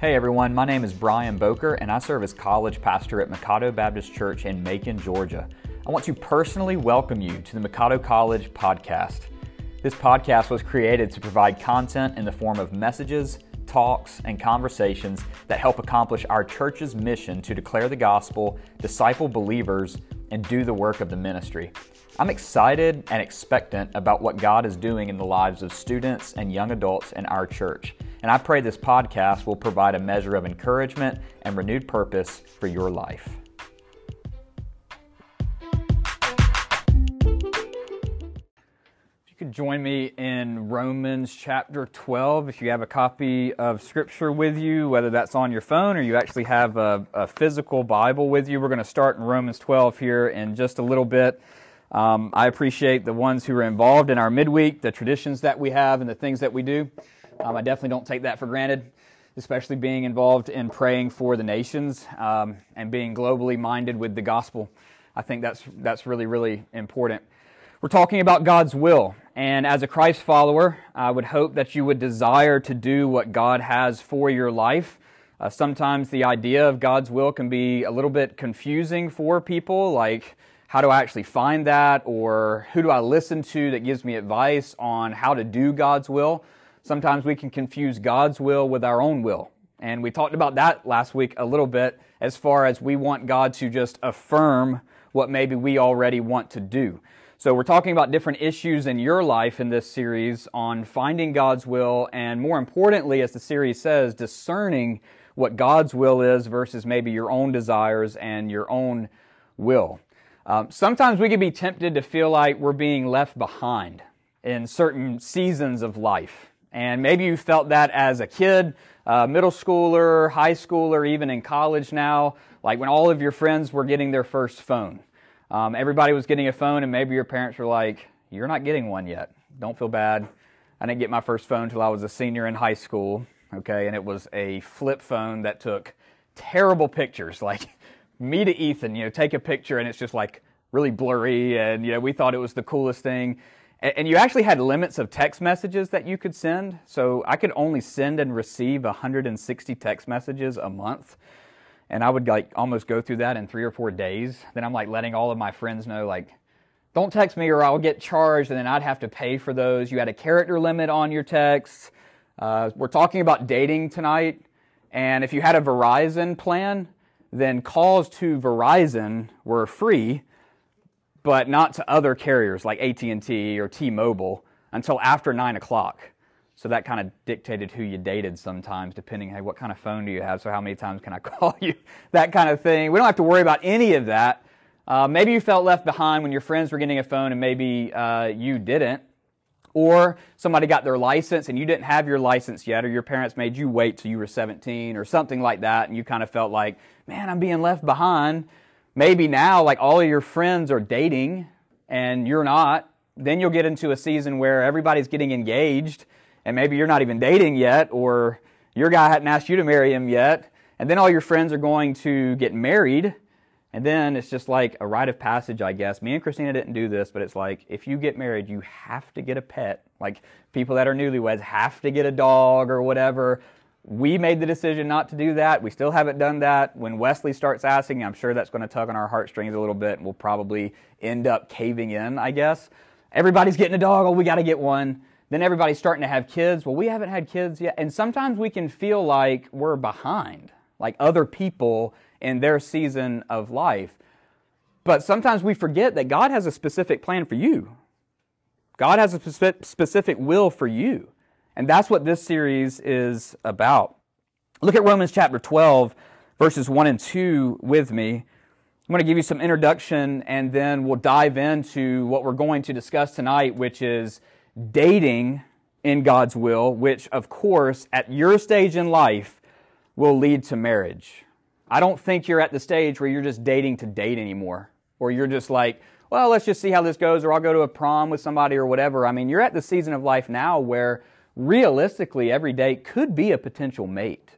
Hey everyone, my name is Brian Boker and I serve as college pastor at Mikado Baptist Church in Macon, Georgia. I want to personally welcome you to the Mikado College podcast. This podcast was created to provide content in the form of messages, talks, and conversations that help accomplish our church's mission to declare the gospel, disciple believers, and do the work of the ministry. I'm excited and expectant about what God is doing in the lives of students and young adults in our church. And I pray this podcast will provide a measure of encouragement and renewed purpose for your life. You could join me in Romans chapter 12, if you have a copy of Scripture with you, whether that's on your phone or you actually have a, a physical Bible with you, we're going to start in Romans 12 here in just a little bit. Um, I appreciate the ones who are involved in our midweek, the traditions that we have, and the things that we do. Um, I definitely don't take that for granted, especially being involved in praying for the nations um, and being globally minded with the gospel. I think that's that's really really important. We're talking about God's will, and as a Christ follower, I would hope that you would desire to do what God has for your life. Uh, sometimes the idea of God's will can be a little bit confusing for people, like how do I actually find that, or who do I listen to that gives me advice on how to do God's will. Sometimes we can confuse God's will with our own will. And we talked about that last week a little bit as far as we want God to just affirm what maybe we already want to do. So we're talking about different issues in your life in this series on finding God's will and more importantly, as the series says, discerning what God's will is versus maybe your own desires and your own will. Um, sometimes we can be tempted to feel like we're being left behind in certain seasons of life. And maybe you felt that as a kid, uh, middle schooler, high schooler, even in college now, like when all of your friends were getting their first phone. Um, everybody was getting a phone, and maybe your parents were like, You're not getting one yet. Don't feel bad. I didn't get my first phone until I was a senior in high school, okay? And it was a flip phone that took terrible pictures. Like me to Ethan, you know, take a picture, and it's just like really blurry, and, you know, we thought it was the coolest thing. And you actually had limits of text messages that you could send. So I could only send and receive 160 text messages a month. And I would like almost go through that in three or four days. Then I'm like letting all of my friends know, like, don't text me or I'll get charged. And then I'd have to pay for those. You had a character limit on your texts. Uh, we're talking about dating tonight. And if you had a Verizon plan, then calls to Verizon were free but not to other carriers like AT&T or T-Mobile until after 9 o'clock. So that kind of dictated who you dated sometimes, depending, hey, what kind of phone do you have? So how many times can I call you? That kind of thing. We don't have to worry about any of that. Uh, maybe you felt left behind when your friends were getting a phone and maybe uh, you didn't. Or somebody got their license and you didn't have your license yet, or your parents made you wait till you were 17 or something like that, and you kind of felt like, man, I'm being left behind. Maybe now, like all of your friends are dating and you're not, then you'll get into a season where everybody's getting engaged and maybe you're not even dating yet or your guy hadn't asked you to marry him yet. And then all your friends are going to get married. And then it's just like a rite of passage, I guess. Me and Christina didn't do this, but it's like if you get married, you have to get a pet. Like people that are newlyweds have to get a dog or whatever. We made the decision not to do that. We still haven't done that. When Wesley starts asking, I'm sure that's going to tug on our heartstrings a little bit, and we'll probably end up caving in, I guess. Everybody's getting a dog. Oh, we got to get one. Then everybody's starting to have kids. Well, we haven't had kids yet. And sometimes we can feel like we're behind, like other people in their season of life. But sometimes we forget that God has a specific plan for you. God has a specific will for you. And that's what this series is about. Look at Romans chapter 12, verses 1 and 2 with me. I'm going to give you some introduction and then we'll dive into what we're going to discuss tonight, which is dating in God's will, which, of course, at your stage in life will lead to marriage. I don't think you're at the stage where you're just dating to date anymore, or you're just like, well, let's just see how this goes, or I'll go to a prom with somebody or whatever. I mean, you're at the season of life now where realistically, every date could be a potential mate.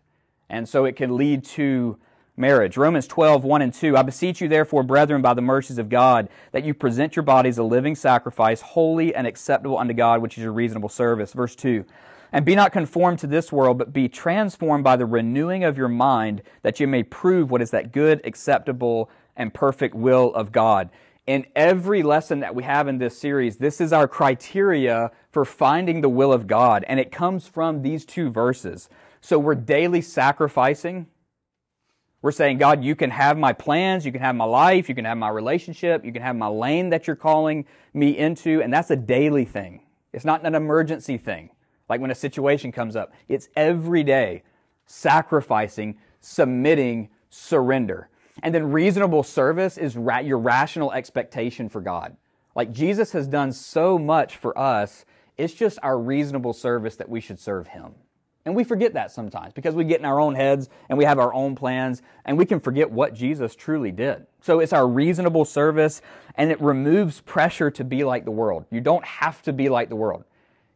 And so it can lead to marriage. Romans 12, 1 and 2. I beseech you, therefore, brethren, by the mercies of God, that you present your bodies a living sacrifice, holy and acceptable unto God, which is your reasonable service. Verse 2. And be not conformed to this world, but be transformed by the renewing of your mind, that you may prove what is that good, acceptable, and perfect will of God. In every lesson that we have in this series, this is our criteria for finding the will of God, and it comes from these two verses. So we're daily sacrificing. We're saying, God, you can have my plans, you can have my life, you can have my relationship, you can have my lane that you're calling me into, and that's a daily thing. It's not an emergency thing like when a situation comes up. It's every day sacrificing, submitting, surrender. And then reasonable service is ra- your rational expectation for God. Like Jesus has done so much for us, it's just our reasonable service that we should serve Him. And we forget that sometimes because we get in our own heads and we have our own plans and we can forget what Jesus truly did. So it's our reasonable service and it removes pressure to be like the world. You don't have to be like the world.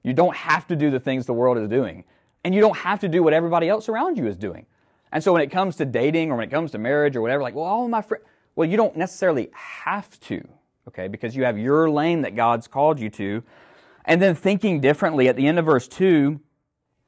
You don't have to do the things the world is doing. And you don't have to do what everybody else around you is doing. And so when it comes to dating or when it comes to marriage or whatever, like, well, all my friends, well, you don't necessarily have to, okay, because you have your lane that God's called you to. And then thinking differently at the end of verse 2,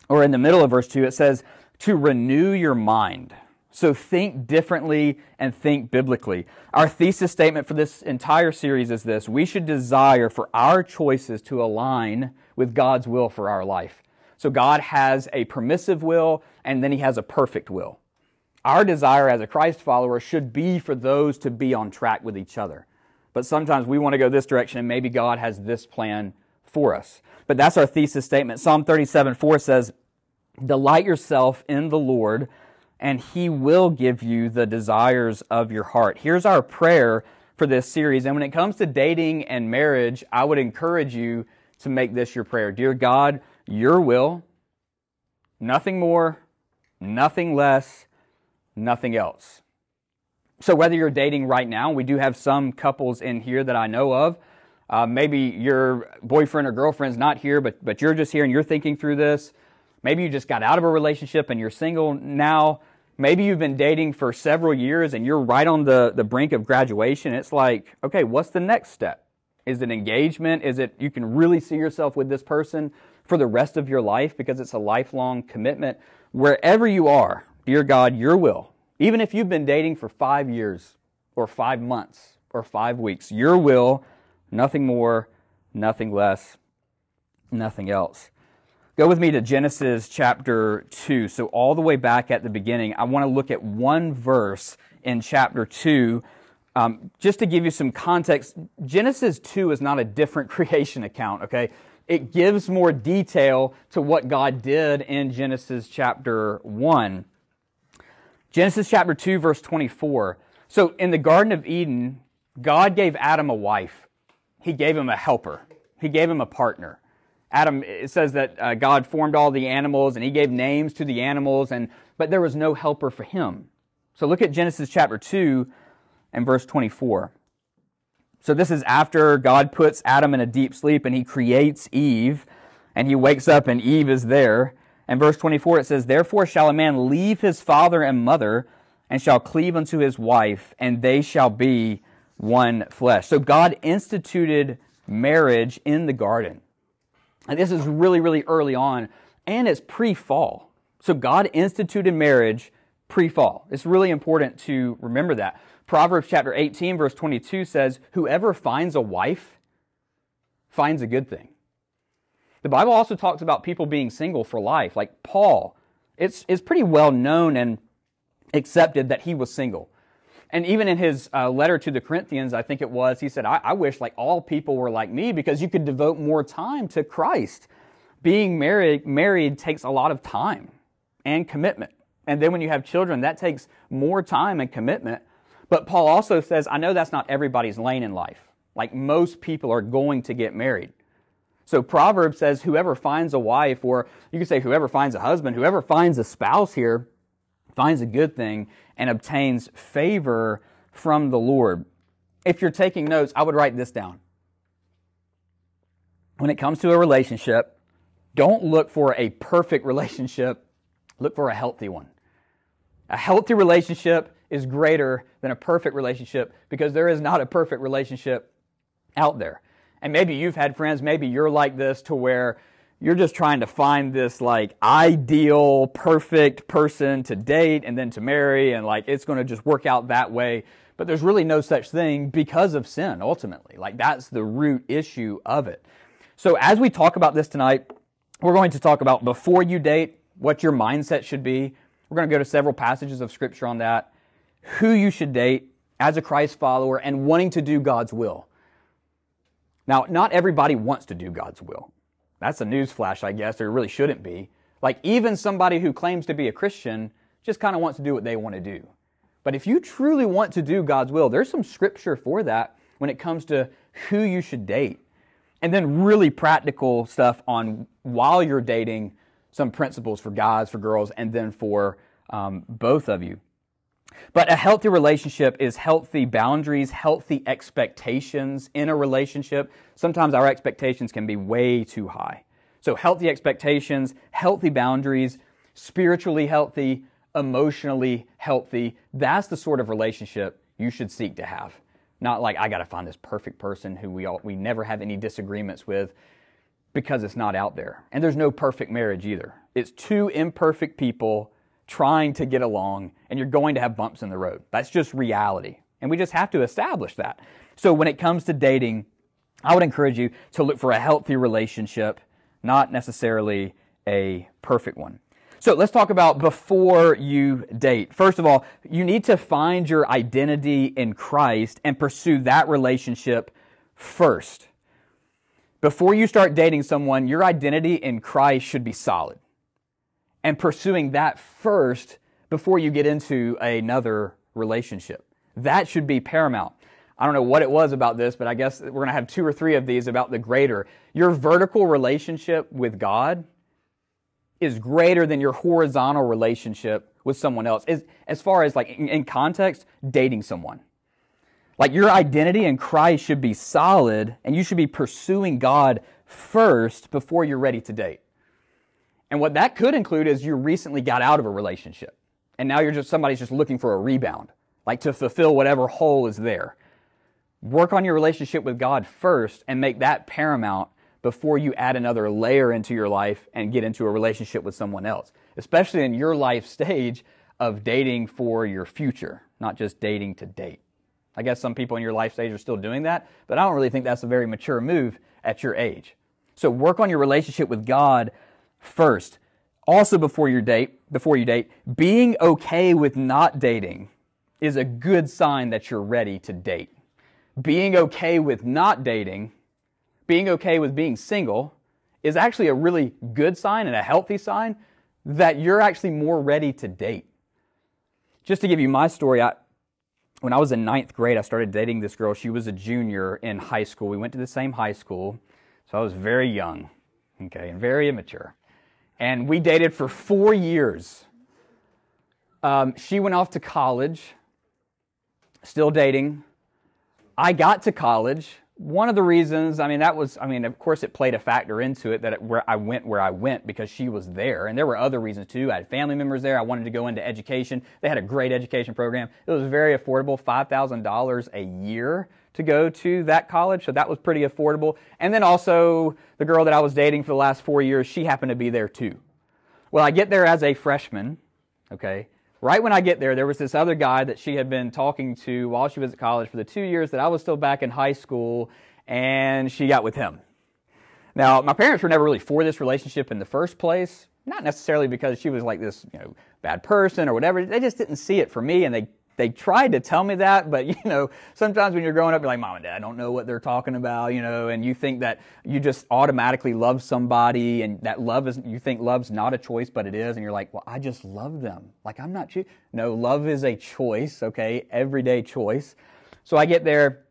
or in the middle of verse 2, it says, to renew your mind. So think differently and think biblically. Our thesis statement for this entire series is this we should desire for our choices to align with God's will for our life. So God has a permissive will and then he has a perfect will. Our desire as a Christ follower should be for those to be on track with each other. But sometimes we want to go this direction and maybe God has this plan for us. But that's our thesis statement. Psalm 37 4 says, Delight yourself in the Lord and He will give you the desires of your heart. Here's our prayer for this series. And when it comes to dating and marriage, I would encourage you to make this your prayer. Dear God, your will, nothing more, nothing less, nothing else. So, whether you're dating right now, we do have some couples in here that I know of. Uh, maybe your boyfriend or girlfriend's not here, but, but you're just here and you're thinking through this. Maybe you just got out of a relationship and you're single now. Maybe you've been dating for several years and you're right on the, the brink of graduation. It's like, okay, what's the next step? Is it engagement? Is it you can really see yourself with this person for the rest of your life because it's a lifelong commitment? Wherever you are, dear God, your will, even if you've been dating for five years or five months or five weeks, your will, nothing more, nothing less, nothing else. Go with me to Genesis chapter 2. So, all the way back at the beginning, I want to look at one verse in chapter 2. Um, just to give you some context, Genesis 2 is not a different creation account, okay? It gives more detail to what God did in Genesis chapter 1. Genesis chapter 2, verse 24. So, in the Garden of Eden, God gave Adam a wife, He gave him a helper, He gave him a partner. Adam, it says that uh, God formed all the animals and he gave names to the animals, and, but there was no helper for him. So look at Genesis chapter 2 and verse 24. So this is after God puts Adam in a deep sleep and he creates Eve, and he wakes up and Eve is there. And verse 24 it says, Therefore shall a man leave his father and mother, and shall cleave unto his wife, and they shall be one flesh. So God instituted marriage in the garden. And this is really, really early on, and it's pre fall. So God instituted marriage pre fall. It's really important to remember that. Proverbs chapter 18, verse 22 says, Whoever finds a wife finds a good thing. The Bible also talks about people being single for life, like Paul. It's, it's pretty well known and accepted that he was single. And even in his uh, letter to the Corinthians, I think it was, he said, I, I wish like all people were like me because you could devote more time to Christ. Being married, married takes a lot of time and commitment. And then when you have children, that takes more time and commitment. But Paul also says, I know that's not everybody's lane in life. Like most people are going to get married. So Proverbs says, whoever finds a wife, or you could say whoever finds a husband, whoever finds a spouse here, finds a good thing and obtains favor from the Lord. If you're taking notes, I would write this down. When it comes to a relationship, don't look for a perfect relationship, look for a healthy one. A healthy relationship is greater than a perfect relationship because there is not a perfect relationship out there. And maybe you've had friends, maybe you're like this to where you're just trying to find this like ideal, perfect person to date and then to marry, and like it's going to just work out that way. But there's really no such thing because of sin, ultimately. Like that's the root issue of it. So as we talk about this tonight, we're going to talk about before you date, what your mindset should be. We're going to go to several passages of scripture on that, who you should date as a Christ follower, and wanting to do God's will. Now, not everybody wants to do God's will. That's a newsflash, I guess, it really shouldn't be. Like, even somebody who claims to be a Christian just kind of wants to do what they want to do. But if you truly want to do God's will, there's some scripture for that when it comes to who you should date. And then really practical stuff on while you're dating, some principles for guys, for girls, and then for um, both of you. But a healthy relationship is healthy boundaries, healthy expectations in a relationship. Sometimes our expectations can be way too high. So, healthy expectations, healthy boundaries, spiritually healthy, emotionally healthy. That's the sort of relationship you should seek to have. Not like I got to find this perfect person who we all, we never have any disagreements with because it's not out there. And there's no perfect marriage either. It's two imperfect people trying to get along, and you're going to have bumps in the road. That's just reality. And we just have to establish that. So when it comes to dating, I would encourage you to look for a healthy relationship, not necessarily a perfect one. So let's talk about before you date. First of all, you need to find your identity in Christ and pursue that relationship first. Before you start dating someone, your identity in Christ should be solid and pursuing that first before you get into another relationship. That should be paramount. I don't know what it was about this, but I guess we're going to have two or three of these about the greater. Your vertical relationship with God is greater than your horizontal relationship with someone else. As, as far as like in, in context, dating someone. Like your identity in Christ should be solid and you should be pursuing God first before you're ready to date. And what that could include is you recently got out of a relationship and now you're just somebody's just looking for a rebound, like to fulfill whatever hole is there. Work on your relationship with God first and make that paramount before you add another layer into your life and get into a relationship with someone else, especially in your life stage of dating for your future, not just dating to date. I guess some people in your life stage are still doing that, but I don't really think that's a very mature move at your age. So work on your relationship with God first. Also before your date, before you date, being okay with not dating is a good sign that you're ready to date. Being okay with not dating, being okay with being single is actually a really good sign and a healthy sign that you're actually more ready to date. Just to give you my story, I, when I was in ninth grade, I started dating this girl. She was a junior in high school. We went to the same high school, so I was very young, okay, and very immature and we dated for four years. Um, she went off to college, still dating. I got to college. One of the reasons, I mean, that was, I mean, of course, it played a factor into it that it, where I went where I went because she was there, and there were other reasons too. I had family members there. I wanted to go into education. They had a great education program. It was very affordable, five thousand dollars a year to go to that college, so that was pretty affordable. And then also, the girl that I was dating for the last four years, she happened to be there too. Well, I get there as a freshman, okay? Right when I get there, there was this other guy that she had been talking to while she was at college for the two years that I was still back in high school, and she got with him. Now, my parents were never really for this relationship in the first place, not necessarily because she was like this, you know, bad person or whatever. They just didn't see it for me, and they they tried to tell me that, but you know, sometimes when you're growing up, you're like, mom and dad, I don't know what they're talking about, you know, and you think that you just automatically love somebody and that love is, you think love's not a choice, but it is. And you're like, well, I just love them. Like, I'm not, cho-. no, love is a choice, okay? Everyday choice. So I get there,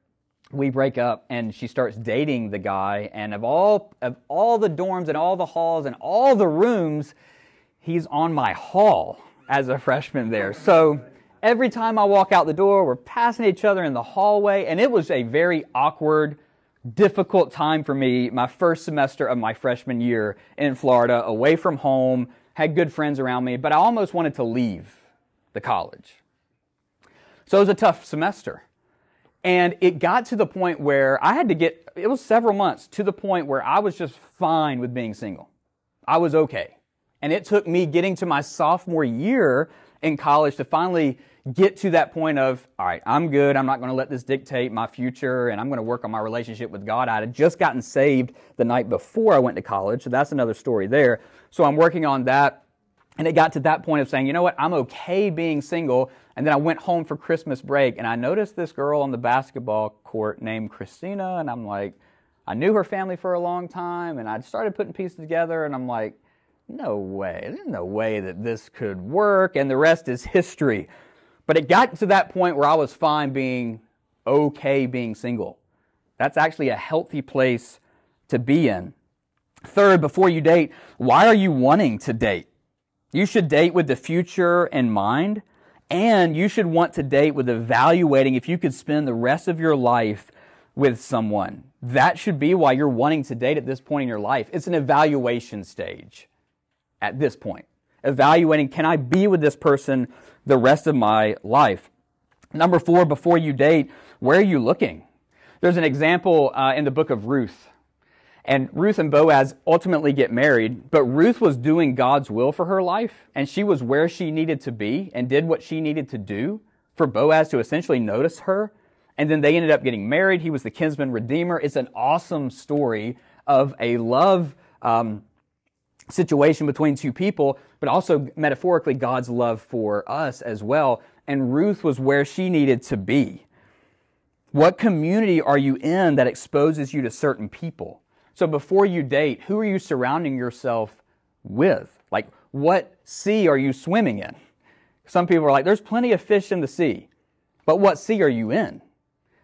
we break up and she starts dating the guy and of all, of all the dorms and all the halls and all the rooms, he's on my hall as a freshman there. So, Every time I walk out the door, we're passing each other in the hallway, and it was a very awkward, difficult time for me my first semester of my freshman year in Florida, away from home, had good friends around me, but I almost wanted to leave the college. So it was a tough semester. And it got to the point where I had to get, it was several months to the point where I was just fine with being single. I was okay. And it took me getting to my sophomore year in college to finally get to that point of, all right, I'm good. I'm not going to let this dictate my future and I'm going to work on my relationship with God. I had just gotten saved the night before I went to college. So that's another story there. So I'm working on that. And it got to that point of saying, you know what, I'm okay being single. And then I went home for Christmas break and I noticed this girl on the basketball court named Christina. And I'm like, I knew her family for a long time and I started putting pieces together and I'm like, no way, there's no way that this could work. And the rest is history. But it got to that point where I was fine being okay being single. That's actually a healthy place to be in. Third, before you date, why are you wanting to date? You should date with the future in mind, and you should want to date with evaluating if you could spend the rest of your life with someone. That should be why you're wanting to date at this point in your life. It's an evaluation stage at this point. Evaluating, can I be with this person the rest of my life? Number four, before you date, where are you looking? There's an example uh, in the book of Ruth. And Ruth and Boaz ultimately get married, but Ruth was doing God's will for her life, and she was where she needed to be and did what she needed to do for Boaz to essentially notice her. And then they ended up getting married. He was the kinsman redeemer. It's an awesome story of a love um, situation between two people, but also metaphorically God's love for us as well. And Ruth was where she needed to be. What community are you in that exposes you to certain people? So before you date, who are you surrounding yourself with? Like, what sea are you swimming in? Some people are like, there's plenty of fish in the sea, but what sea are you in?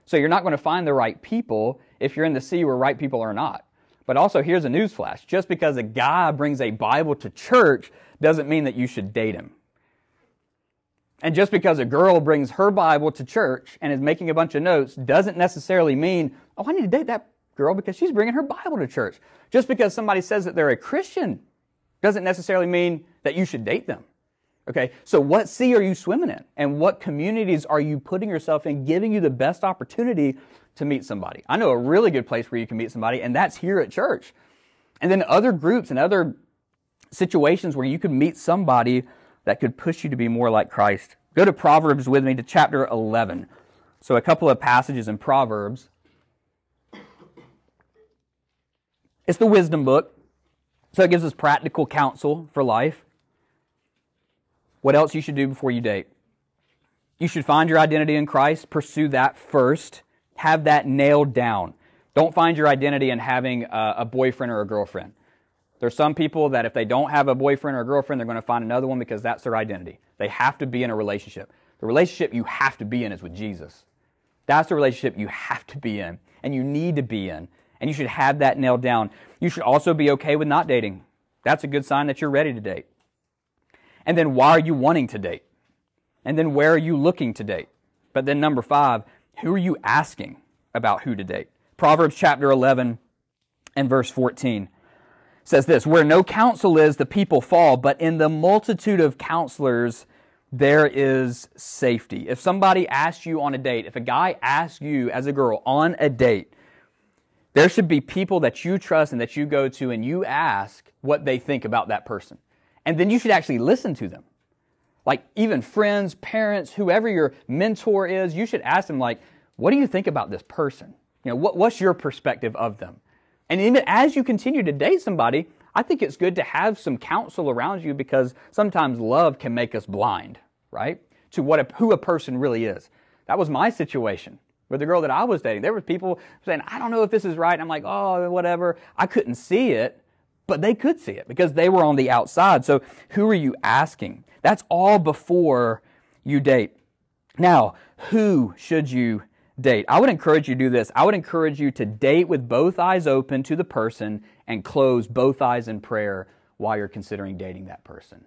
So you're not going to find the right people if you're in the sea where right people are not. But also, here's a newsflash. Just because a guy brings a Bible to church doesn't mean that you should date him. And just because a girl brings her Bible to church and is making a bunch of notes doesn't necessarily mean, oh, I need to date that girl because she's bringing her Bible to church. Just because somebody says that they're a Christian doesn't necessarily mean that you should date them. Okay, so what sea are you swimming in? And what communities are you putting yourself in, giving you the best opportunity to meet somebody? I know a really good place where you can meet somebody, and that's here at church. And then other groups and other situations where you could meet somebody that could push you to be more like Christ. Go to Proverbs with me to chapter 11. So, a couple of passages in Proverbs. It's the wisdom book, so it gives us practical counsel for life what else you should do before you date. You should find your identity in Christ, pursue that first, have that nailed down. Don't find your identity in having a, a boyfriend or a girlfriend. There's some people that if they don't have a boyfriend or a girlfriend, they're going to find another one because that's their identity. They have to be in a relationship. The relationship you have to be in is with Jesus. That's the relationship you have to be in and you need to be in. And you should have that nailed down. You should also be okay with not dating. That's a good sign that you're ready to date. And then why are you wanting to date? And then where are you looking to date? But then number five, who are you asking about who to date? Proverbs chapter 11 and verse 14 says this Where no counsel is, the people fall, but in the multitude of counselors, there is safety. If somebody asks you on a date, if a guy asks you as a girl on a date, there should be people that you trust and that you go to and you ask what they think about that person. And then you should actually listen to them. Like even friends, parents, whoever your mentor is, you should ask them like, what do you think about this person? You know, what, what's your perspective of them? And even as you continue to date somebody, I think it's good to have some counsel around you because sometimes love can make us blind, right? To what a, who a person really is. That was my situation with the girl that I was dating. There were people saying, I don't know if this is right. I'm like, oh, whatever. I couldn't see it, but they could see it because they were on the outside. So who are you asking? That's all before you date. Now, who should you date? I would encourage you to do this. I would encourage you to date with both eyes open to the person and close both eyes in prayer while you're considering dating that person.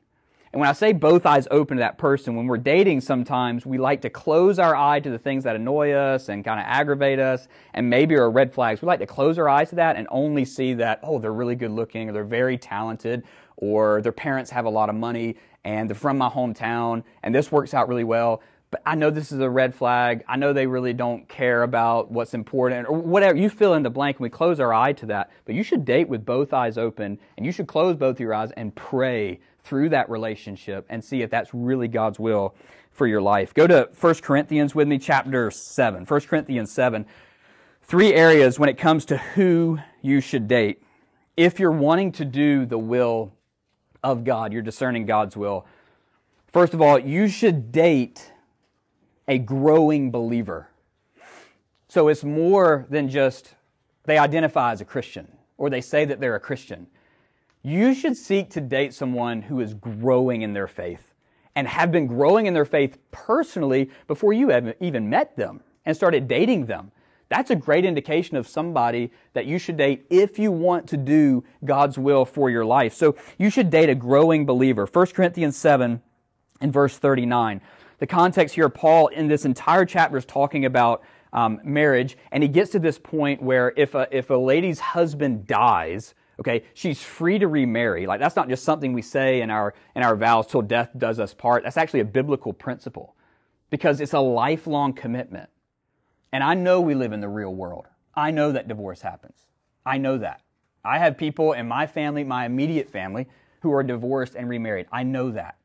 And when I say both eyes open to that person, when we're dating sometimes, we like to close our eye to the things that annoy us and kind of aggravate us and maybe are red flags. We like to close our eyes to that and only see that, oh, they're really good looking or they're very talented or their parents have a lot of money and they're from my hometown and this works out really well. but I know this is a red flag. I know they really don't care about what's important or whatever. You fill in the blank and we close our eye to that. But you should date with both eyes open and you should close both your eyes and pray through that relationship and see if that's really God's will for your life. Go to 1 Corinthians with me, chapter 7. 1 Corinthians 7. Three areas when it comes to who you should date. If you're wanting to do the will of God, you're discerning God's will. First of all, you should date a growing believer. So it's more than just they identify as a Christian or they say that they're a Christian. You should seek to date someone who is growing in their faith and have been growing in their faith personally before you have even met them and started dating them. That's a great indication of somebody that you should date if you want to do God's will for your life. So you should date a growing believer. 1 Corinthians 7 and verse 39. The context here, Paul in this entire chapter is talking about um, marriage, and he gets to this point where if a, if a lady's husband dies, okay, she's free to remarry. Like that's not just something we say in our in our vows till death does us part. That's actually a biblical principle because it's a lifelong commitment. And I know we live in the real world. I know that divorce happens. I know that. I have people in my family, my immediate family, who are divorced and remarried. I know that.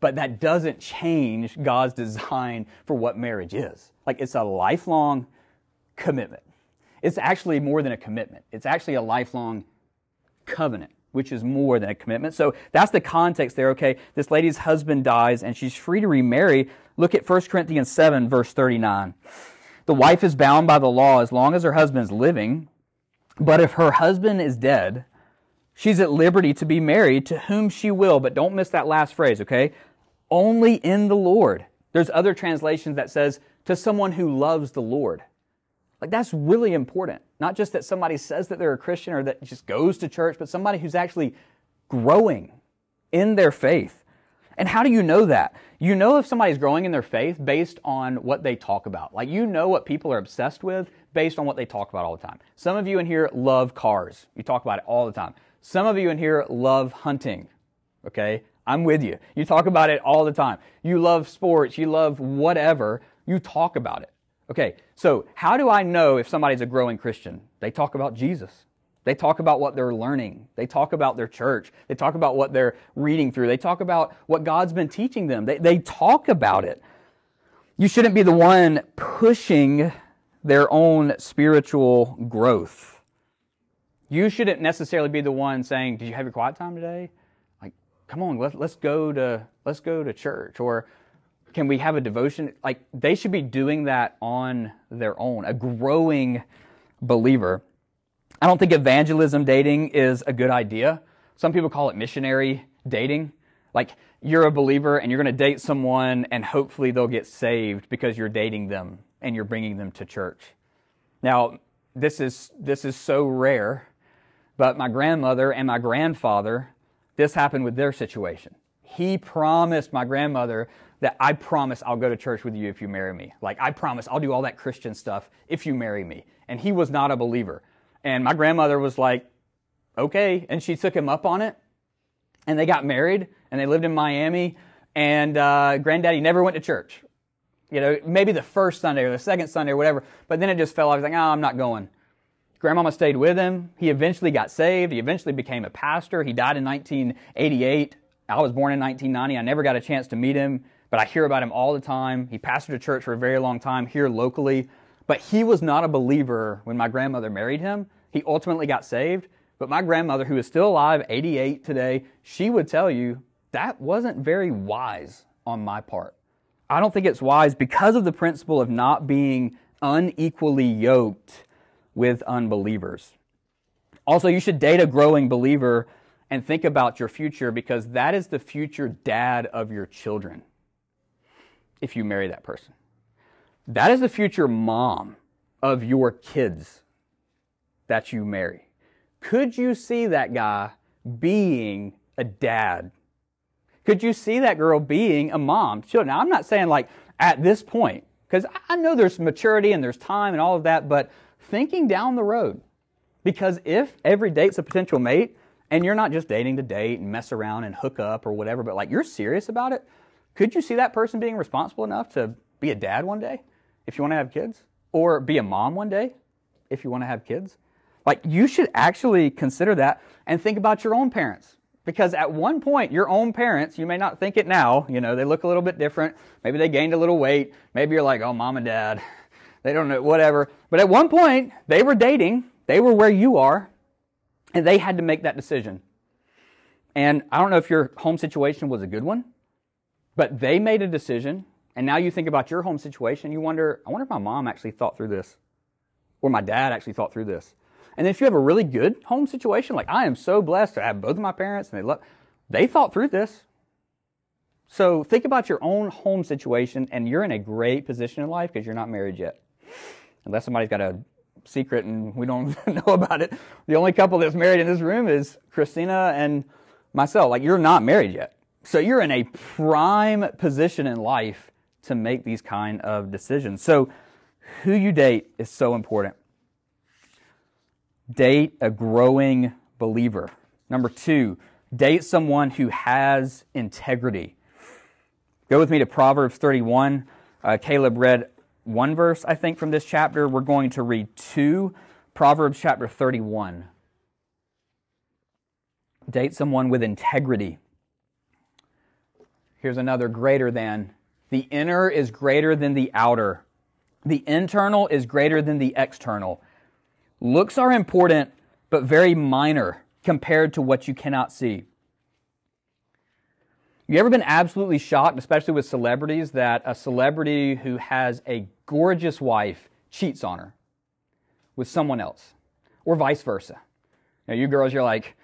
But that doesn't change God's design for what marriage is. Like it's a lifelong commitment. It's actually more than a commitment. It's actually a lifelong covenant, which is more than a commitment. So that's the context there. Okay, this lady's husband dies and she's free to remarry. Look at 1 Corinthians 7, verse 39. The wife is bound by the law as long as her husband is living, but if her husband is dead, she's at liberty to be married to whom she will. But don't miss that last phrase, okay? only in the Lord. There's other translations that says to someone who loves the Lord. Like that's really important. Not just that somebody says that they're a Christian or that just goes to church, but somebody who's actually growing in their faith. And how do you know that? You know if somebody's growing in their faith based on what they talk about. Like you know what people are obsessed with based on what they talk about all the time. Some of you in here love cars. You talk about it all the time. Some of you in here love hunting. Okay? I'm with you. You talk about it all the time. You love sports, you love whatever, you talk about it. Okay, so how do I know if somebody's a growing Christian? They talk about Jesus. They talk about what they're learning. They talk about their church. They talk about what they're reading through. They talk about what God's been teaching them. They, they talk about it. You shouldn't be the one pushing their own spiritual growth. You shouldn't necessarily be the one saying, Did you have your quiet time today? Like, come on, let, let's go to let's go to church or can we have a devotion? Like they should be doing that on their own. A growing believer. I don't think evangelism dating is a good idea. Some people call it missionary dating. Like you're a believer and you're going to date someone and hopefully they'll get saved because you're dating them and you're bringing them to church. Now, this is this is so rare, but my grandmother and my grandfather this happened with their situation. He promised my grandmother that I promise I'll go to church with you if you marry me. Like, I promise I'll do all that Christian stuff if you marry me. And he was not a believer. And my grandmother was like, okay. And she took him up on it. And they got married and they lived in Miami. And uh, granddaddy never went to church. You know, maybe the first Sunday or the second Sunday or whatever. But then it just fell off. He's like, oh, I'm not going. Grandmama stayed with him. He eventually got saved. He eventually became a pastor. He died in 1988. I was born in 1990. I never got a chance to meet him, but I hear about him all the time. He pastored a church for a very long time here locally. But he was not a believer when my grandmother married him. He ultimately got saved. But my grandmother, who is still alive, 88 today, she would tell you that wasn't very wise on my part. I don't think it's wise because of the principle of not being unequally yoked with unbelievers. Also, you should date a growing believer and think about your future because that is the future dad of your children if you marry that person. That is the future mom of your kids that you marry. Could you see that guy being a dad? Could you see that girl being a mom? Now, I'm not saying like at this point, because I know there's maturity and there's time and all of that, but thinking down the road. Because if every date's a potential mate, and you're not just dating to date and mess around and hook up or whatever, but like you're serious about it, Could you see that person being responsible enough to be a dad one day if you want to have kids? Or be a mom one day if you want to have kids? Like, you should actually consider that and think about your own parents. Because at one point, your own parents, you may not think it now, you know, they look a little bit different. Maybe they gained a little weight. Maybe you're like, oh, mom and dad, they don't know, whatever. But at one point, they were dating, they were where you are, and they had to make that decision. And I don't know if your home situation was a good one, but they made a decision. And now you think about your home situation, you wonder, I wonder if my mom actually thought through this, or my dad actually thought through this. And if you have a really good home situation, like I am so blessed to have both of my parents and they love, they thought through this. So think about your own home situation and you're in a great position in life because you're not married yet. Unless somebody's got a secret and we don't know about it. The only couple that's married in this room is Christina and myself. Like you're not married yet. So you're in a prime position in life to make these kind of decisions. So who you date is so important. Date a growing believer. Number two, date someone who has integrity. Go with me to Proverbs 31. Uh, Caleb read one verse, I think, from this chapter. We're going to read two. Proverbs chapter 31. Date someone with integrity. Here's another greater than. The inner is greater than the outer. The internal is greater than the external. Looks are important, but very minor compared to what you cannot see. You ever been absolutely shocked, especially with celebrities, that a celebrity who has a gorgeous wife cheats on her with someone else, or vice versa? Now, you girls, you're like,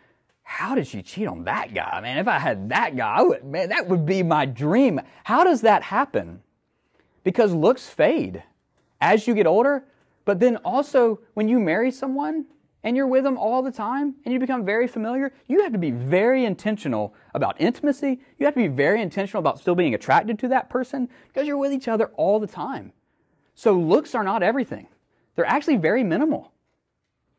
how did she cheat on that guy? Man, if I had that guy, I would, man, that would be my dream. How does that happen? Because looks fade. As you get older, but then also, when you marry someone and you're with them all the time and you become very familiar, you have to be very intentional about intimacy. You have to be very intentional about still being attracted to that person because you're with each other all the time. So, looks are not everything, they're actually very minimal.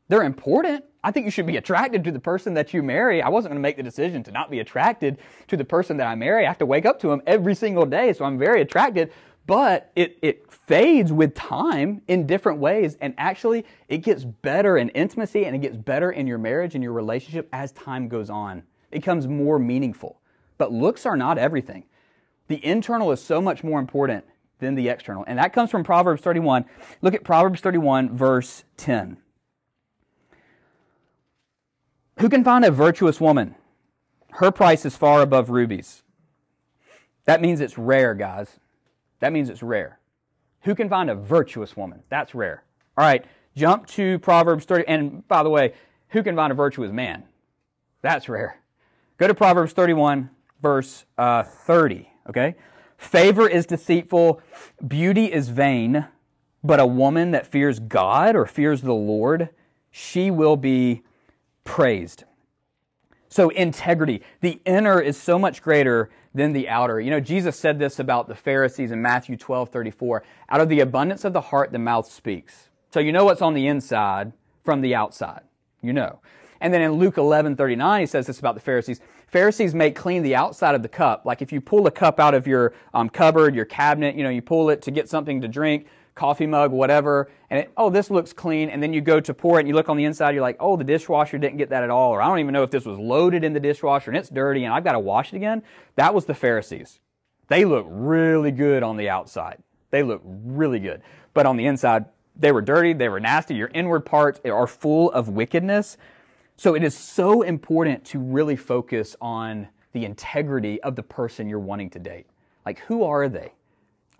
They're important. I think you should be attracted to the person that you marry. I wasn't going to make the decision to not be attracted to the person that I marry. I have to wake up to him every single day, so I'm very attracted but it, it fades with time in different ways. And actually, it gets better in intimacy and it gets better in your marriage and your relationship as time goes on. It becomes more meaningful. But looks are not everything. The internal is so much more important than the external. And that comes from Proverbs 31. Look at Proverbs 31, verse 10. Who can find a virtuous woman? Her price is far above rubies. That means it's rare, guys. That means it's rare. Who can find a virtuous woman? That's rare. All right, jump to Proverbs 30. And by the way, who can find a virtuous man? That's rare. Go to Proverbs 31, verse uh, 30. Okay? Favor is deceitful, beauty is vain, but a woman that fears God or fears the Lord, she will be praised. So, integrity. The inner is so much greater than the outer. You know, Jesus said this about the Pharisees in Matthew 12 34. Out of the abundance of the heart, the mouth speaks. So you know what's on the inside from the outside. You know. And then in Luke 11 39, he says this about the Pharisees. Pharisees make clean the outside of the cup. Like if you pull a cup out of your um, cupboard, your cabinet, you know, you pull it to get something to drink, coffee mug, whatever, and it, oh, this looks clean. And then you go to pour it and you look on the inside, you're like, oh, the dishwasher didn't get that at all. Or I don't even know if this was loaded in the dishwasher and it's dirty and I've got to wash it again. That was the Pharisees. They look really good on the outside. They look really good. But on the inside, they were dirty, they were nasty. Your inward parts are full of wickedness. So it is so important to really focus on the integrity of the person you're wanting to date. Like, who are they?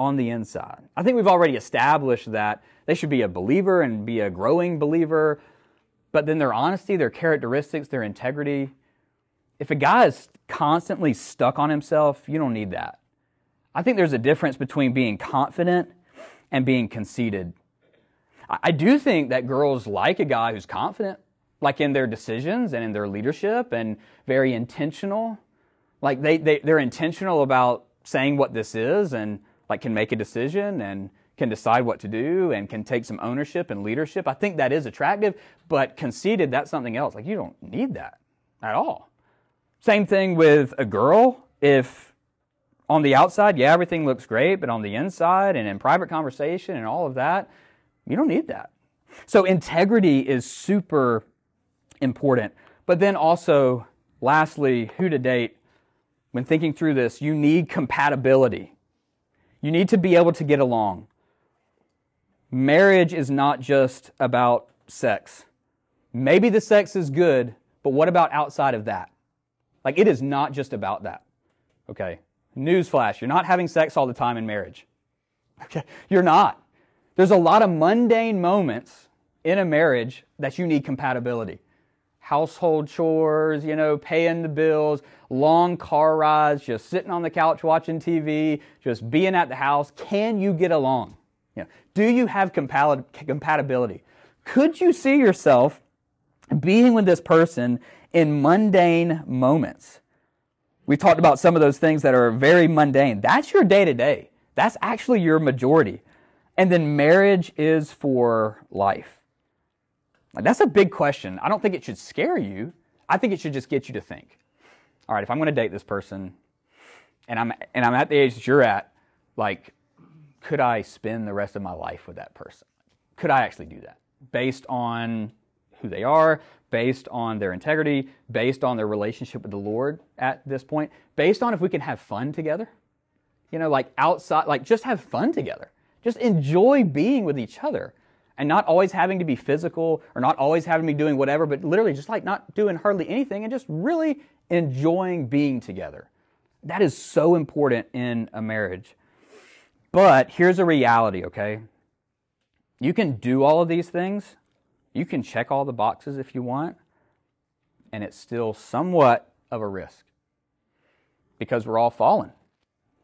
On the inside. I think we've already established that they should be a believer and be a growing believer, but then their honesty, their characteristics, their integrity. If a guy is constantly stuck on himself, you don't need that. I think there's a difference between being confident and being conceited. I do think that girls like a guy who's confident, like in their decisions and in their leadership and very intentional. Like they, they, they're intentional about saying what this is and like can make a decision and can decide what to do and can take some ownership and leadership. I think that is attractive, but conceited, that's something else. Like you don't need that at all. Same thing with a girl. If on the outside, yeah, everything looks great, but on the inside and in private conversation and all of that, you don't need that. So integrity is super important. But then also, lastly, who to date. When thinking through this, you need compatibility. You need to be able to get along. Marriage is not just about sex. Maybe the sex is good, but what about outside of that? Like, it is not just about that. Okay? Newsflash, you're not having sex all the time in marriage. Okay? You're not. There's a lot of mundane moments in a marriage that you need compatibility. Household chores, you know, paying the bills, long car rides, just sitting on the couch watching TV, just being at the house. Can you get along? You know, do you have compatibility? Could you see yourself being with this person in mundane moments? We talked about some of those things that are very mundane. That's your day to day. That's actually your majority. And then marriage is for life. That's a big question. I don't think it should scare you. I think it should just get you to think. All right, if I'm going to date this person and I'm and I'm at the age that you're at, like could I spend the rest of my life with that person? Could I actually do that? Based on who they are, based on their integrity, based on their relationship with the Lord at this point, based on if we can have fun together. You know, like outside, like just have fun together. Just enjoy being with each other and not always having to be physical or not always having to be doing whatever, but literally just like not doing hardly anything and just really enjoying being together. That is so important in a marriage. But here's a reality, okay? You can do all of these things, you can check all the boxes if you want, and it's still somewhat of a risk because we're all fallen.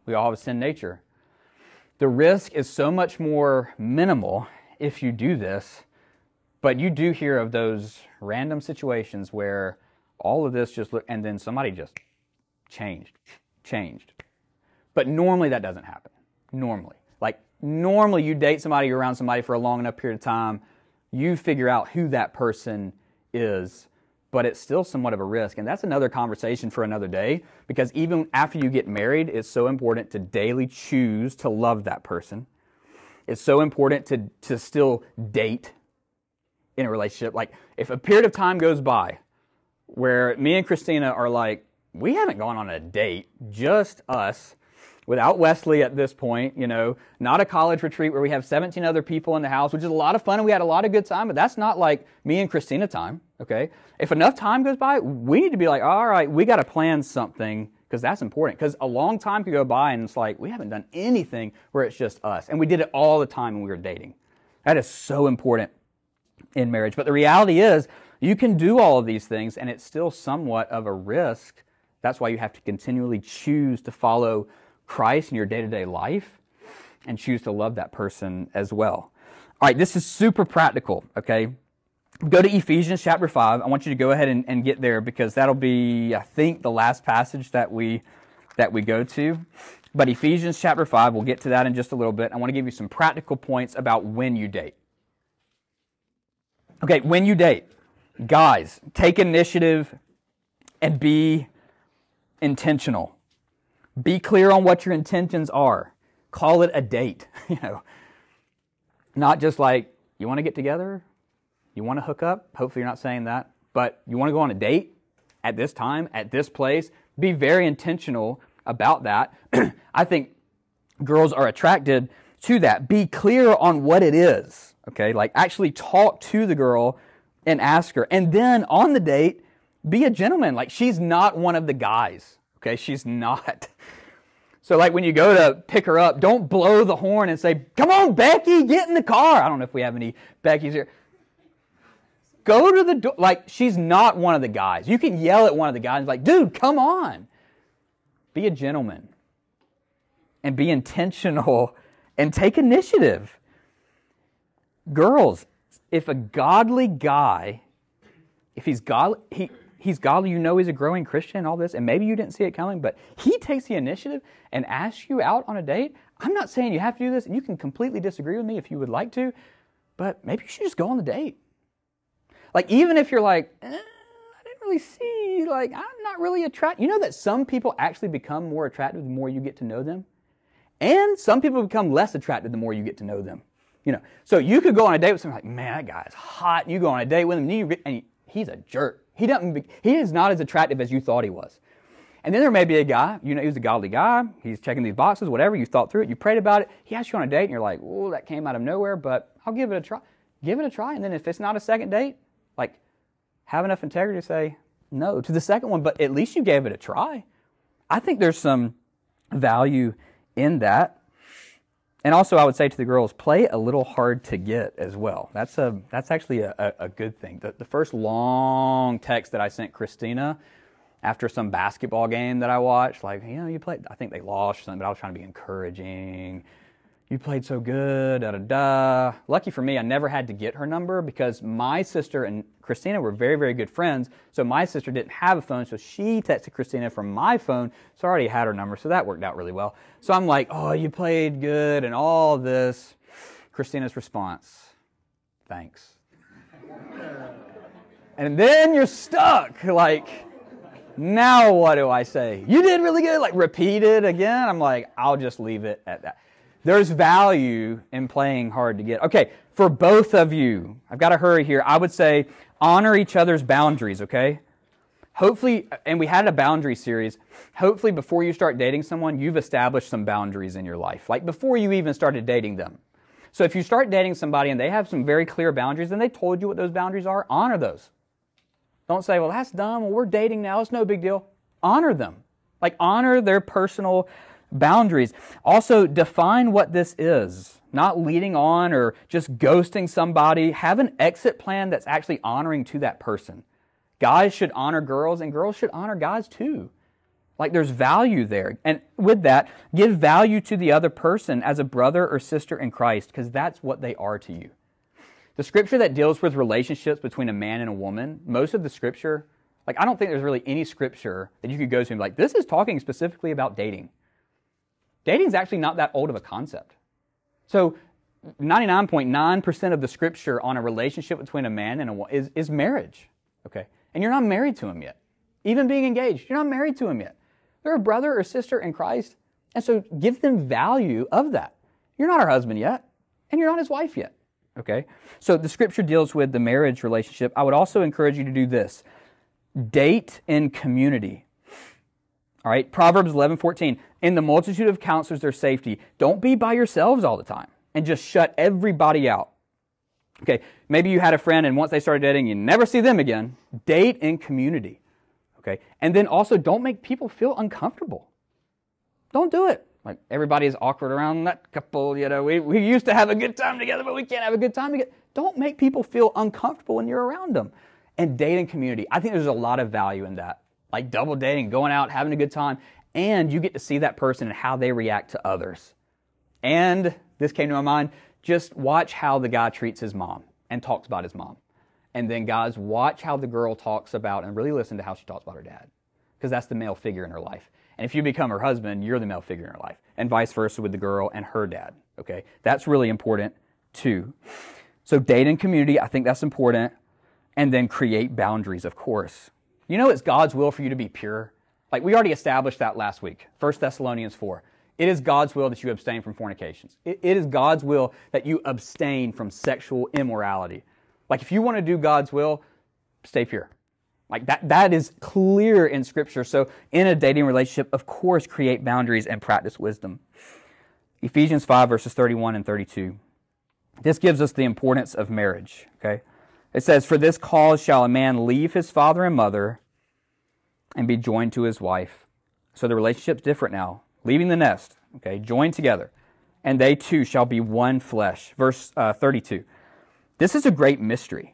We all have a sin nature. The risk is so much more minimal if you do this, but you do hear of those random situations where all of this just look, and then somebody just changed, changed. But normally that doesn't happen. Normally. Like, normally you date somebody, you're around somebody for a long enough period of time, you figure out who that person is, but it's still somewhat of a risk. And that's another conversation for another day because even after you get married, it's so important to daily choose to love that person. It's so important to, to still date in a relationship. Like, if a period of time goes by where me and Christina are like, we haven't gone on a date, just us, without Wesley at this point, you know, not a college retreat where we have 17 other people in the house, which is a lot of fun and we had a lot of good time, but that's not like me and Christina time, okay? If enough time goes by, we need to be like, all right, we got to plan something because that's important. Because a long time could go by and it's like, we haven't done anything where it's just us. And we did it all the time when we were dating. That is so important in marriage. But the reality is, you can do all of these things and it's still somewhat of a risk. That's why you have to continually choose to follow Christ in your day to day life and choose to love that person as well. All right, this is super practical, okay? Go to Ephesians chapter 5. I want you to go ahead and, and get there because that'll be, I think, the last passage that we that we go to. But Ephesians chapter 5, we'll get to that in just a little bit. I want to give you some practical points about when you date. Okay, when you date, guys, take initiative and be intentional. Be clear on what your intentions are. Call it a date, you know. Not just like, you want to get together? You want to hook up? Hopefully you're not saying that. But you want to go on a date at this time, at this place? Be very intentional about that. I think girls are attracted to that. Be clear on what it is. Okay? Like actually talk to the girl and ask her. And then on the date, be a gentleman. Like she's not one of the guys. Okay? She's not. So, like when you go to pick her up, don't blow the horn and say, Come on, Becky, get in the car. I don't know if we have any Beckys here. Go to the door. Like, she's not one of the guys. You can yell at one of the guys, like, Dude, come on. Be a gentleman and be intentional and take initiative. Girls, if a godly guy, if he's godly, he, he's godly, you know he's a growing Christian, and all this, and maybe you didn't see it coming, but he takes the initiative and asks you out on a date. I'm not saying you have to do this, and you can completely disagree with me if you would like to, but maybe you should just go on the date. Like, even if you're like, eh, I didn't really see, like, I'm not really attracted. You know that some people actually become more attractive the more you get to know them? And some people become less attractive the more you get to know them. You know, so you could go on a date with someone like, man, that guy's hot. You go on a date with him, and, you, and he's a jerk. He doesn't. He is not as attractive as you thought he was. And then there may be a guy, you know, he's a godly guy. He's checking these boxes, whatever. You thought through it, you prayed about it. He asked you on a date, and you're like, "Oh, that came out of nowhere," but I'll give it a try. Give it a try, and then if it's not a second date, like, have enough integrity to say no to the second one. But at least you gave it a try. I think there's some value in that. And also, I would say to the girls, play a little hard to get as well. That's a that's actually a, a, a good thing. The, the first long text that I sent Christina after some basketball game that I watched, like, you know, you played, I think they lost something, but I was trying to be encouraging. You played so good, da da da. Lucky for me, I never had to get her number because my sister and Christina were very, very good friends. So my sister didn't have a phone, so she texted Christina from my phone, so I already had her number, so that worked out really well. So I'm like, oh, you played good and all this. Christina's response, thanks. and then you're stuck, like, now what do I say? You did really good. Like repeat it again. I'm like, I'll just leave it at that. There's value in playing hard to get. Okay, for both of you, I've got to hurry here. I would say honor each other's boundaries, okay? Hopefully, and we had a boundary series. Hopefully, before you start dating someone, you've established some boundaries in your life, like before you even started dating them. So if you start dating somebody and they have some very clear boundaries and they told you what those boundaries are, honor those. Don't say, well, that's dumb. Well, we're dating now. It's no big deal. Honor them. Like, honor their personal boundaries. Also, define what this is. Not leading on or just ghosting somebody. Have an exit plan that's actually honoring to that person. Guys should honor girls, and girls should honor guys too. Like, there's value there. And with that, give value to the other person as a brother or sister in Christ, because that's what they are to you. The scripture that deals with relationships between a man and a woman, most of the scripture, like I don't think there's really any scripture that you could go to and be like, this is talking specifically about dating. Dating is actually not that old of a concept. So 99.9% of the scripture on a relationship between a man and a woman is, is marriage. Okay? And you're not married to him yet. Even being engaged, you're not married to him yet. They're a brother or sister in Christ. And so give them value of that. You're not her husband yet, and you're not his wife yet. Okay? So the scripture deals with the marriage relationship. I would also encourage you to do this date in community. All right, Proverbs 11 14. In the multitude of counselors, there's safety. Don't be by yourselves all the time and just shut everybody out. Okay, maybe you had a friend and once they started dating, you never see them again. Date in community. Okay, and then also don't make people feel uncomfortable. Don't do it. Like everybody is awkward around that couple, you know, we, we used to have a good time together, but we can't have a good time together. Don't make people feel uncomfortable when you're around them. And dating community, I think there's a lot of value in that. Like double dating, going out, having a good time, and you get to see that person and how they react to others. And this came to my mind, just watch how the guy treats his mom and talks about his mom. And then, guys, watch how the girl talks about and really listen to how she talks about her dad. Because that's the male figure in her life. And if you become her husband, you're the male figure in her life. And vice versa with the girl and her dad. Okay? That's really important too. So date and community, I think that's important. And then create boundaries, of course. You know it's God's will for you to be pure. Like we already established that last week. 1 Thessalonians 4. It is God's will that you abstain from fornications. it, it is God's will that you abstain from sexual immorality. Like if you want to do God's will, stay pure. Like that, that is clear in Scripture. So, in a dating relationship, of course, create boundaries and practice wisdom. Ephesians 5, verses 31 and 32. This gives us the importance of marriage. Okay? It says, For this cause shall a man leave his father and mother and be joined to his wife. So the relationship's different now. Leaving the nest, okay, joined together. And they two shall be one flesh. Verse uh, 32. This is a great mystery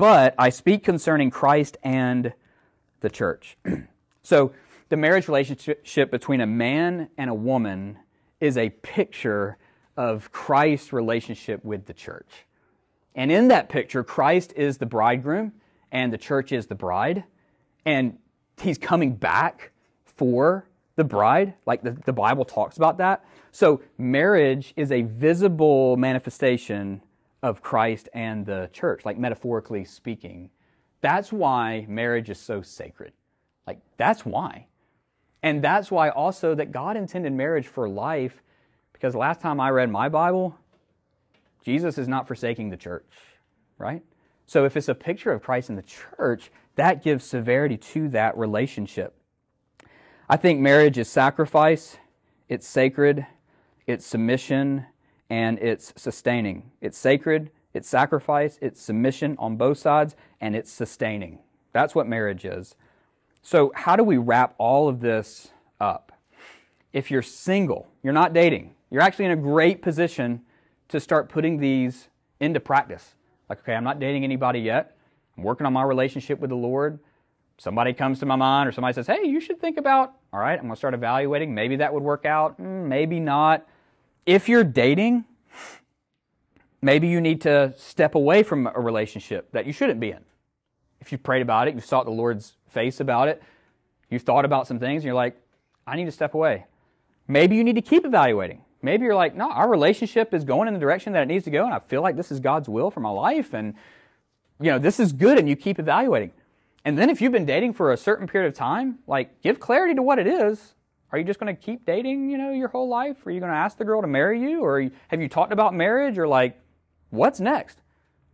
but I speak concerning Christ and the church. so, the marriage relationship between a man and a woman is a picture of Christ's relationship with the church. And in that picture, Christ is the bridegroom and the church is the bride. And he's coming back for the bride. Like the, the Bible talks about that. So, marriage is a visible manifestation of Christ and the church, like metaphorically speaking. That's why marriage is so sacred. Like, that's why. And that's why also that God intended marriage for life, because last time I read my Bible, Jesus is not forsaking the church, right? So if it's a picture of Christ in the church, that gives severity to that relationship. I think marriage is sacrifice, it's sacred, it's submission, and it's sustaining. It's sacred, it's sacrifice, it's submission on both sides, and it's sustaining. That's what marriage is. So, how do we wrap all of this up? If you're single, you're not dating, you're actually in a great position to start putting these into practice. Like, okay, I'm not dating anybody yet. I'm working on my relationship with the Lord. Somebody comes to my mind or somebody says, hey, you should think about, all right, I'm going to start evaluating. Maybe that would work out, mm, maybe not. If you're dating, maybe you need to step away from a relationship that you shouldn't be in. If you've prayed about it, you've sought the Lord's face about it, you've thought about some things, and you're like, I need to step away. Maybe you need to keep evaluating. Maybe you're like, no, our relationship is going in the direction that it needs to go, and I feel like this is God's will for my life, and you know, this is good, and you keep evaluating. And then if you've been dating for a certain period of time, like give clarity to what it is. Are you just going to keep dating, you know, your whole life? Are you going to ask the girl to marry you, or have you talked about marriage, or like, what's next?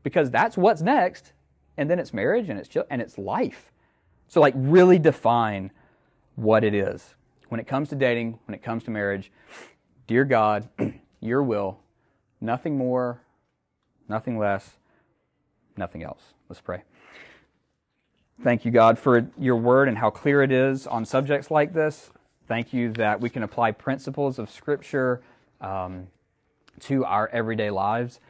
Because that's what's next, and then it's marriage, and it's and it's life. So like, really define what it is when it comes to dating, when it comes to marriage. Dear God, your will, nothing more, nothing less, nothing else. Let's pray. Thank you, God, for your word and how clear it is on subjects like this. Thank you that we can apply principles of Scripture um, to our everyday lives.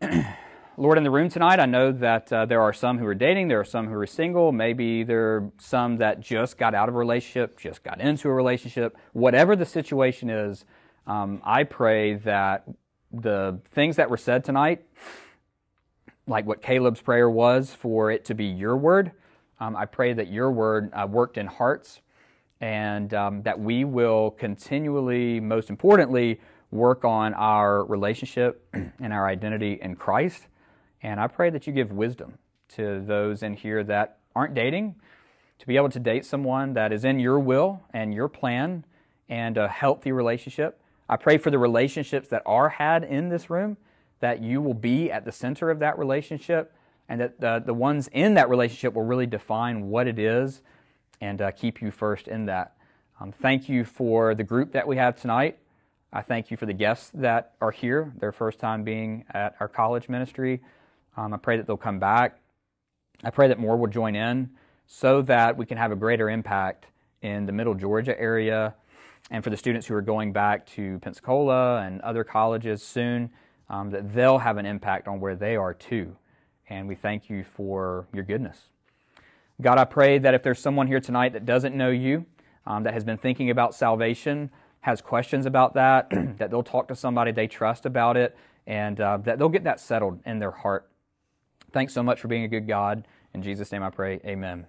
Lord, in the room tonight, I know that uh, there are some who are dating, there are some who are single, maybe there are some that just got out of a relationship, just got into a relationship. Whatever the situation is, um, I pray that the things that were said tonight, like what Caleb's prayer was for it to be your word, um, I pray that your word uh, worked in hearts and um, that we will continually, most importantly, work on our relationship and our identity in Christ. And I pray that you give wisdom to those in here that aren't dating to be able to date someone that is in your will and your plan and a healthy relationship I pray for the relationships that are had in this room, that you will be at the center of that relationship, and that the, the ones in that relationship will really define what it is and uh, keep you first in that. Um, thank you for the group that we have tonight. I thank you for the guests that are here, their first time being at our college ministry. Um, I pray that they'll come back. I pray that more will join in so that we can have a greater impact in the middle Georgia area and for the students who are going back to Pensacola and other colleges soon, um, that they'll have an impact on where they are too. And we thank you for your goodness. God, I pray that if there's someone here tonight that doesn't know you, um, that has been thinking about salvation, has questions about that, that they'll talk to somebody they trust about it, and uh, that they'll get that settled in their heart. Thanks so much for being a good God. In Jesus' name I pray, amen.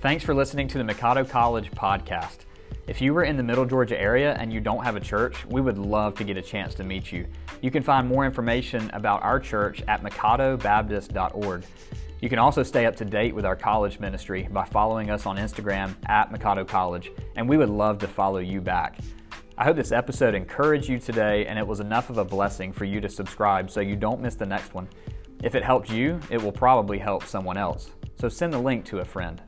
Thanks for listening to the Mikado College podcast. If you were in the Middle Georgia area and you don't have a church, we would love to get a chance to meet you. You can find more information about our church at mikadobaptist.org. You can also stay up to date with our college ministry by following us on Instagram at Mikado College, and we would love to follow you back. I hope this episode encouraged you today and it was enough of a blessing for you to subscribe so you don't miss the next one. If it helped you, it will probably help someone else. So send the link to a friend.